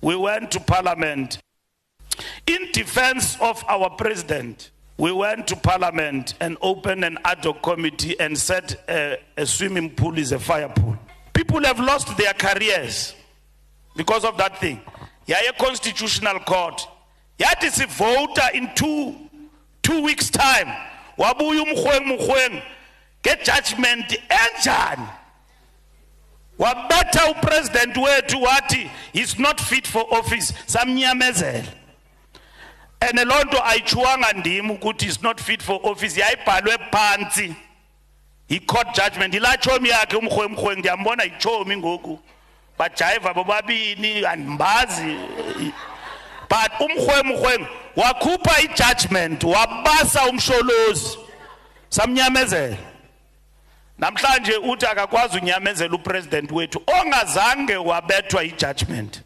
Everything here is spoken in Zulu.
we went to parliament. In defense of our president we went to parliament and opened an ad hoc committee and said uh, a swimming pool is a fire pool. People have lost their careers because of that thing. Yaye constitutional court. Yathi sivota in 2 2 weeks time. Wabuya umhweng muhweng ngejudgment enjani wabetha upresident wethu wathi he's not fit for office. Samnyamezela. And loo nto ayichuwanga ndim ukuthi is not fit for office yayibhalwe phansi. Yi-court judgment yilaa tshomi yakhe umrhwemrhweng ndiyambona yitshomi ngoku. Bajayiva bobabini andimbazi. But umrhwemrhweng wakhupha ijudgment wabasa umsholozi. Samnyamezela. Namhlanje uthi akakwazi unyamezela upresident wethu ongazange wabethwa ijudgment